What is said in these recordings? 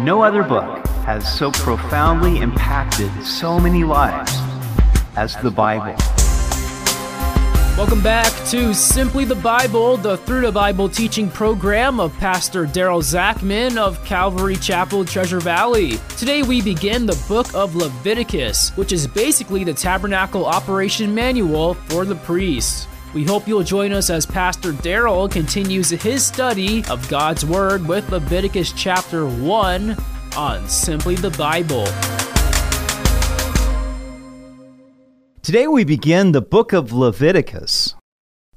No other book has so profoundly impacted so many lives as the Bible. Welcome back to Simply the Bible, the Through the Bible teaching program of Pastor Daryl Zachman of Calvary Chapel, Treasure Valley. Today we begin the book of Leviticus, which is basically the tabernacle operation manual for the priests. We hope you'll join us as Pastor Daryl continues his study of God's Word with Leviticus chapter 1 on Simply the Bible. Today we begin the book of Leviticus.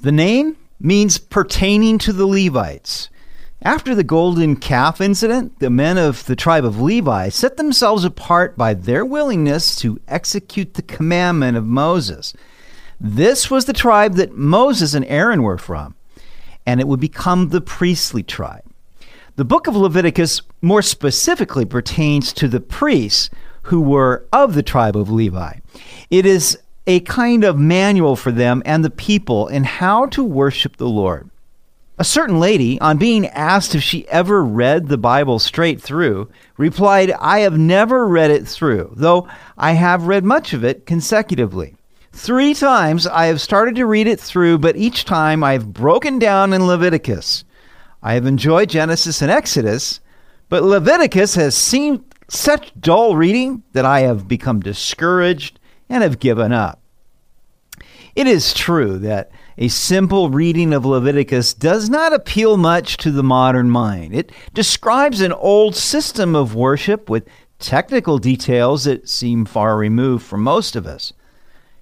The name means pertaining to the Levites. After the golden calf incident, the men of the tribe of Levi set themselves apart by their willingness to execute the commandment of Moses. This was the tribe that Moses and Aaron were from, and it would become the priestly tribe. The book of Leviticus more specifically pertains to the priests who were of the tribe of Levi. It is a kind of manual for them and the people in how to worship the Lord. A certain lady, on being asked if she ever read the Bible straight through, replied, I have never read it through, though I have read much of it consecutively. Three times I have started to read it through, but each time I have broken down in Leviticus. I have enjoyed Genesis and Exodus, but Leviticus has seemed such dull reading that I have become discouraged and have given up. It is true that a simple reading of Leviticus does not appeal much to the modern mind. It describes an old system of worship with technical details that seem far removed from most of us.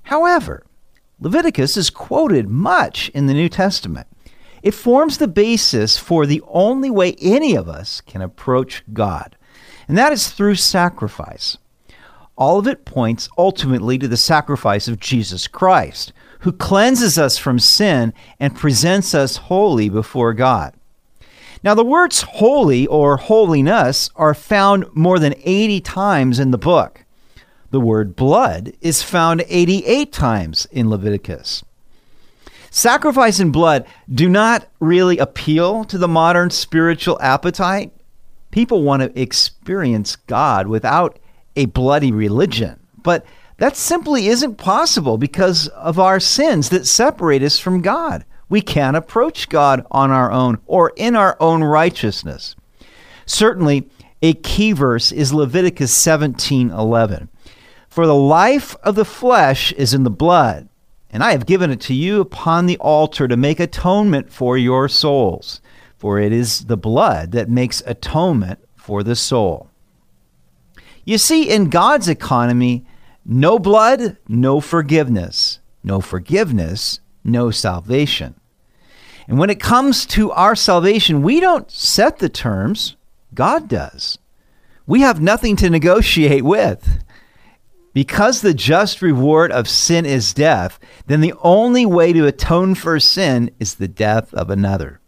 However, Leviticus is quoted much in the New Testament. It forms the basis for the only way any of us can approach God, and that is through sacrifice. All of it points ultimately to the sacrifice of Jesus Christ, who cleanses us from sin and presents us holy before God. Now, the words holy or holiness are found more than 80 times in the book. The word blood is found 88 times in Leviticus. Sacrifice and blood do not really appeal to the modern spiritual appetite. People want to experience God without a bloody religion. But that simply isn't possible because of our sins that separate us from God. We can't approach God on our own or in our own righteousness. Certainly, a key verse is Leviticus 17:11. For the life of the flesh is in the blood, and I have given it to you upon the altar to make atonement for your souls. For it is the blood that makes atonement for the soul. You see, in God's economy, no blood, no forgiveness. No forgiveness, no salvation. And when it comes to our salvation, we don't set the terms, God does. We have nothing to negotiate with. Because the just reward of sin is death, then the only way to atone for sin is the death of another.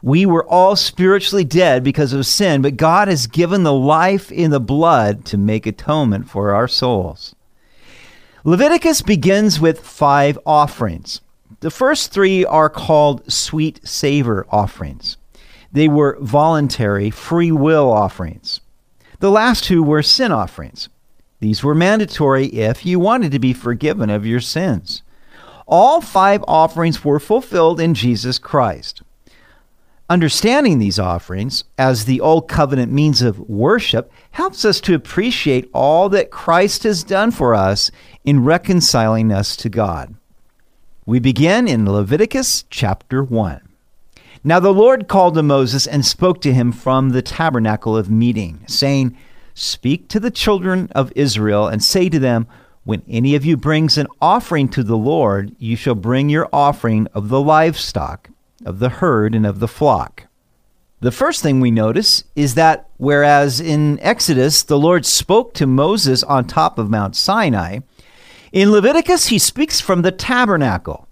We were all spiritually dead because of sin, but God has given the life in the blood to make atonement for our souls. Leviticus begins with five offerings. The first three are called sweet savor offerings. They were voluntary, free will offerings. The last two were sin offerings. These were mandatory if you wanted to be forgiven of your sins. All five offerings were fulfilled in Jesus Christ. Understanding these offerings as the Old Covenant means of worship helps us to appreciate all that Christ has done for us in reconciling us to God. We begin in Leviticus chapter 1. Now the Lord called to Moses and spoke to him from the tabernacle of meeting, saying, Speak to the children of Israel and say to them, When any of you brings an offering to the Lord, you shall bring your offering of the livestock, of the herd, and of the flock. The first thing we notice is that whereas in Exodus the Lord spoke to Moses on top of Mount Sinai, in Leviticus he speaks from the tabernacle.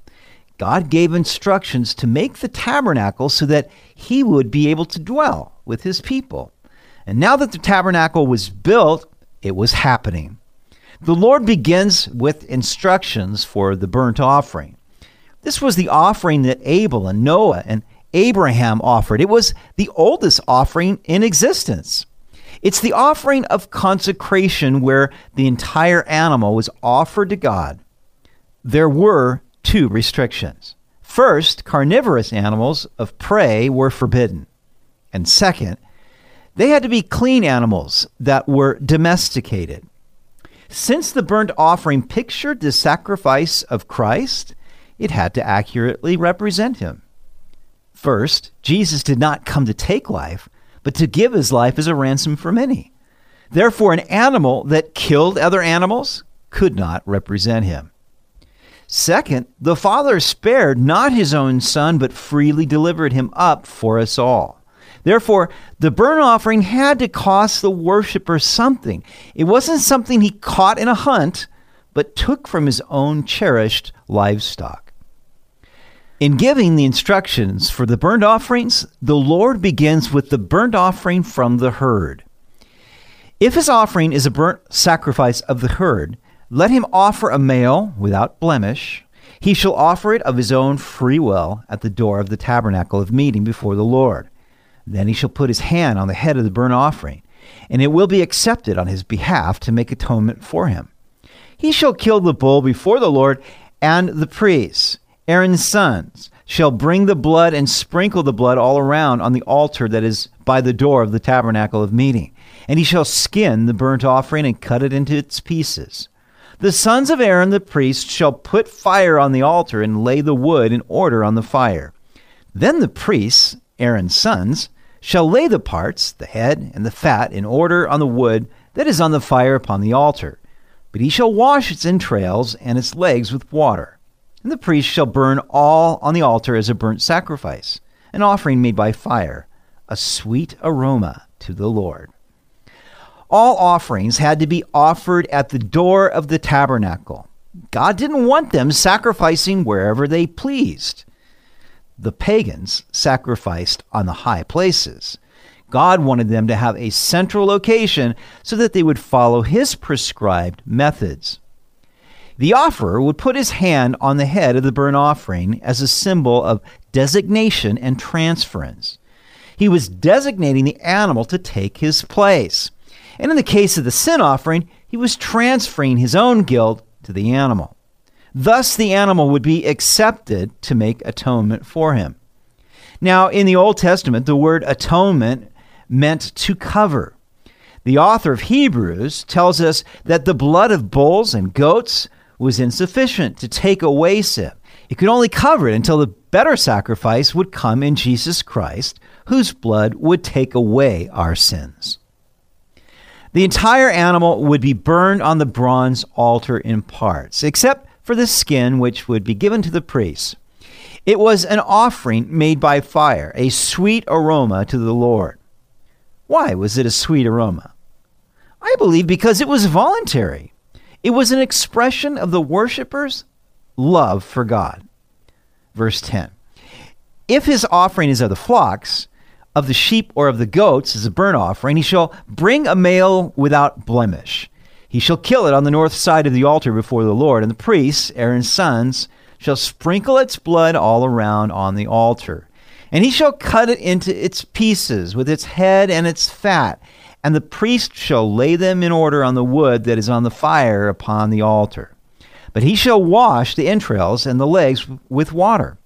God gave instructions to make the tabernacle so that he would be able to dwell with his people. And now that the tabernacle was built, it was happening. The Lord begins with instructions for the burnt offering. This was the offering that Abel and Noah and Abraham offered. It was the oldest offering in existence. It's the offering of consecration where the entire animal was offered to God. There were two restrictions. First, carnivorous animals of prey were forbidden. And second, they had to be clean animals that were domesticated. Since the burnt offering pictured the sacrifice of Christ, it had to accurately represent him. First, Jesus did not come to take life, but to give his life as a ransom for many. Therefore, an animal that killed other animals could not represent him. Second, the Father spared not his own Son, but freely delivered him up for us all. Therefore, the burnt offering had to cost the worshiper something. It wasn't something he caught in a hunt, but took from his own cherished livestock. In giving the instructions for the burnt offerings, the Lord begins with the burnt offering from the herd. If his offering is a burnt sacrifice of the herd, let him offer a male without blemish. He shall offer it of his own free will at the door of the tabernacle of meeting before the Lord. Then he shall put his hand on the head of the burnt offering, and it will be accepted on his behalf to make atonement for him. He shall kill the bull before the Lord, and the priests, Aaron's sons, shall bring the blood and sprinkle the blood all around on the altar that is by the door of the tabernacle of meeting. And he shall skin the burnt offering and cut it into its pieces. The sons of Aaron the priest shall put fire on the altar and lay the wood in order on the fire. Then the priests Aaron's sons, shall lay the parts, the head and the fat, in order on the wood that is on the fire upon the altar. But he shall wash its entrails and its legs with water. And the priest shall burn all on the altar as a burnt sacrifice, an offering made by fire, a sweet aroma to the Lord. All offerings had to be offered at the door of the tabernacle. God didn't want them sacrificing wherever they pleased the pagans sacrificed on the high places. God wanted them to have a central location so that they would follow his prescribed methods. The offerer would put his hand on the head of the burnt offering as a symbol of designation and transference. He was designating the animal to take his place. And in the case of the sin offering, he was transferring his own guilt to the animal. Thus, the animal would be accepted to make atonement for him. Now, in the Old Testament, the word atonement meant to cover. The author of Hebrews tells us that the blood of bulls and goats was insufficient to take away sin. It could only cover it until the better sacrifice would come in Jesus Christ, whose blood would take away our sins. The entire animal would be burned on the bronze altar in parts, except for the skin which would be given to the priests. It was an offering made by fire, a sweet aroma to the Lord. Why was it a sweet aroma? I believe because it was voluntary. It was an expression of the worshippers' love for God. Verse 10 If his offering is of the flocks, of the sheep, or of the goats as a burnt offering, he shall bring a male without blemish. He shall kill it on the north side of the altar before the Lord, and the priests, Aaron's sons, shall sprinkle its blood all around on the altar. And he shall cut it into its pieces with its head and its fat, and the priest shall lay them in order on the wood that is on the fire upon the altar. But he shall wash the entrails and the legs with water.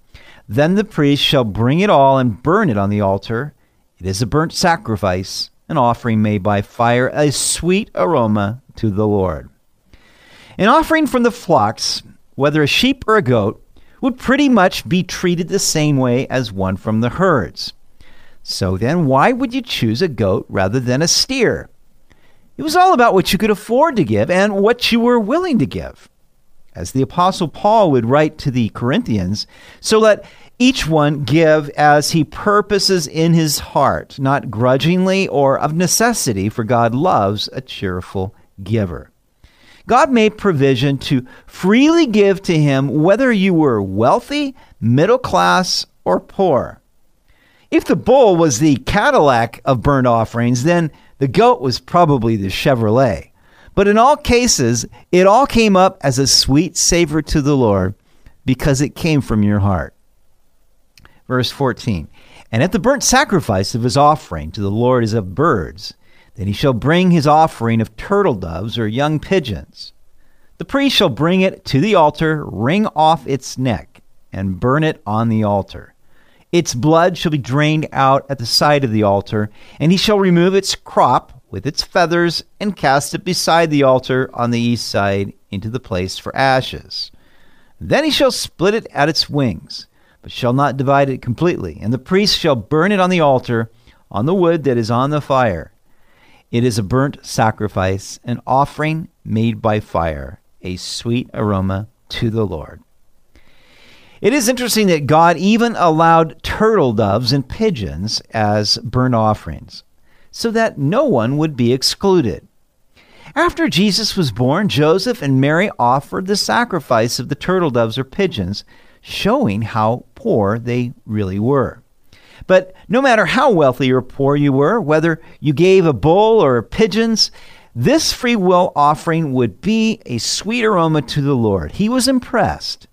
Then the priest shall bring it all and burn it on the altar. It is a burnt sacrifice, an offering made by fire, a sweet aroma to the Lord. An offering from the flocks, whether a sheep or a goat, would pretty much be treated the same way as one from the herds. So then, why would you choose a goat rather than a steer? It was all about what you could afford to give and what you were willing to give. As the Apostle Paul would write to the Corinthians, so let each one give as he purposes in his heart, not grudgingly or of necessity, for God loves a cheerful giver. God made provision to freely give to him whether you were wealthy, middle class, or poor. If the bull was the Cadillac of burnt offerings, then the goat was probably the Chevrolet. But in all cases, it all came up as a sweet savor to the Lord because it came from your heart. Verse 14 And at the burnt sacrifice of his offering to the Lord is of birds Then he shall bring his offering of turtle doves or young pigeons. The priest shall bring it to the altar, wring off its neck, and burn it on the altar. Its blood shall be drained out at the side of the altar, and he shall remove its crop with its feathers and cast it beside the altar on the east side into the place for ashes. Then he shall split it at its wings, but shall not divide it completely. And the priest shall burn it on the altar, on the wood that is on the fire. It is a burnt sacrifice, an offering made by fire, a sweet aroma to the Lord. It is interesting that God even allowed turtle doves and pigeons as burnt offerings, so that no one would be excluded. After Jesus was born, Joseph and Mary offered the sacrifice of the turtle doves or pigeons, showing how poor they really were. But no matter how wealthy or poor you were, whether you gave a bull or pigeons, this free will offering would be a sweet aroma to the Lord. He was impressed,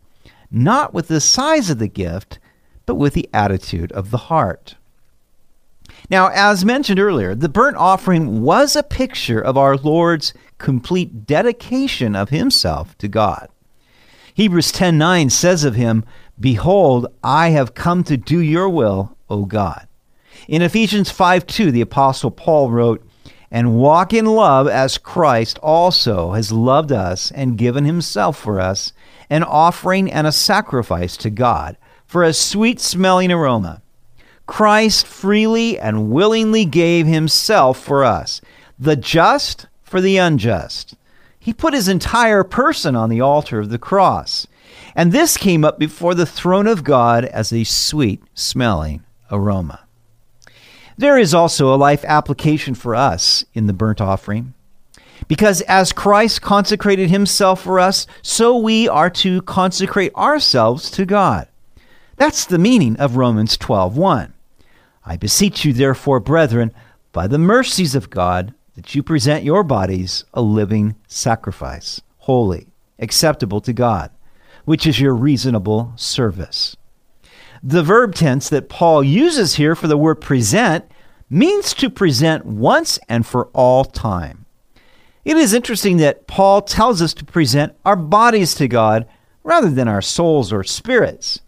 not with the size of the gift, but with the attitude of the heart. Now, as mentioned earlier, the burnt offering was a picture of our Lord's complete dedication of himself to God. Hebrews 10:9 says of him, "Behold, I have come to do your will, O God." In Ephesians 5:2, the apostle Paul wrote, "And walk in love as Christ also has loved us and given himself for us, an offering and a sacrifice to God for a sweet-smelling aroma." Christ freely and willingly gave himself for us, the just for the unjust. He put his entire person on the altar of the cross. And this came up before the throne of God as a sweet smelling aroma. There is also a life application for us in the burnt offering. Because as Christ consecrated himself for us, so we are to consecrate ourselves to God. That's the meaning of Romans 12:1. I beseech you therefore, brethren, by the mercies of God, that you present your bodies a living sacrifice, holy, acceptable to God, which is your reasonable service. The verb tense that Paul uses here for the word present means to present once and for all time. It is interesting that Paul tells us to present our bodies to God rather than our souls or spirits.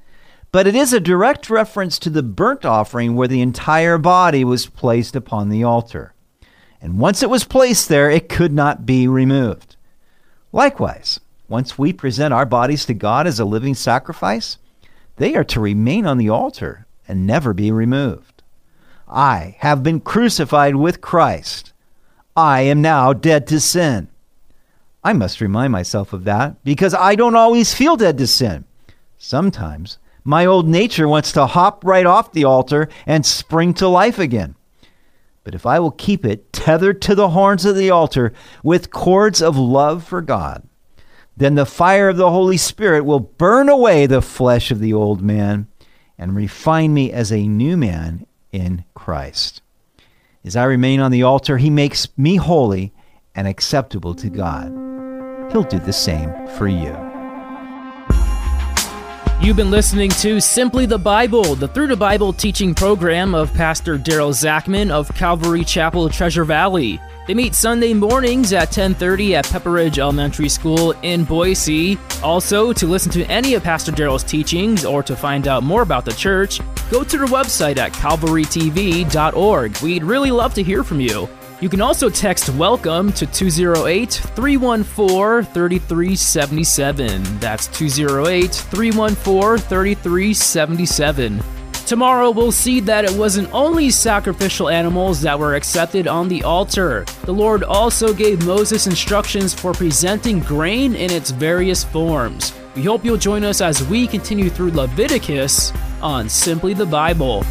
But it is a direct reference to the burnt offering where the entire body was placed upon the altar. And once it was placed there, it could not be removed. Likewise, once we present our bodies to God as a living sacrifice, they are to remain on the altar and never be removed. I have been crucified with Christ. I am now dead to sin. I must remind myself of that because I don't always feel dead to sin. Sometimes my old nature wants to hop right off the altar and spring to life again. But if I will keep it tethered to the horns of the altar with cords of love for God, then the fire of the Holy Spirit will burn away the flesh of the old man and refine me as a new man in Christ. As I remain on the altar, He makes me holy and acceptable to God. He'll do the same for you. You've been listening to Simply the Bible, the Through the Bible teaching program of Pastor Daryl Zachman of Calvary Chapel, Treasure Valley. They meet Sunday mornings at 10:30 at Pepperidge Elementary School in Boise. Also, to listen to any of Pastor Daryl's teachings or to find out more about the church, go to their website at calvarytv.org. We'd really love to hear from you. You can also text WELCOME to 208 314 3377. That's 208 314 3377. Tomorrow we'll see that it wasn't only sacrificial animals that were accepted on the altar. The Lord also gave Moses instructions for presenting grain in its various forms. We hope you'll join us as we continue through Leviticus on Simply the Bible.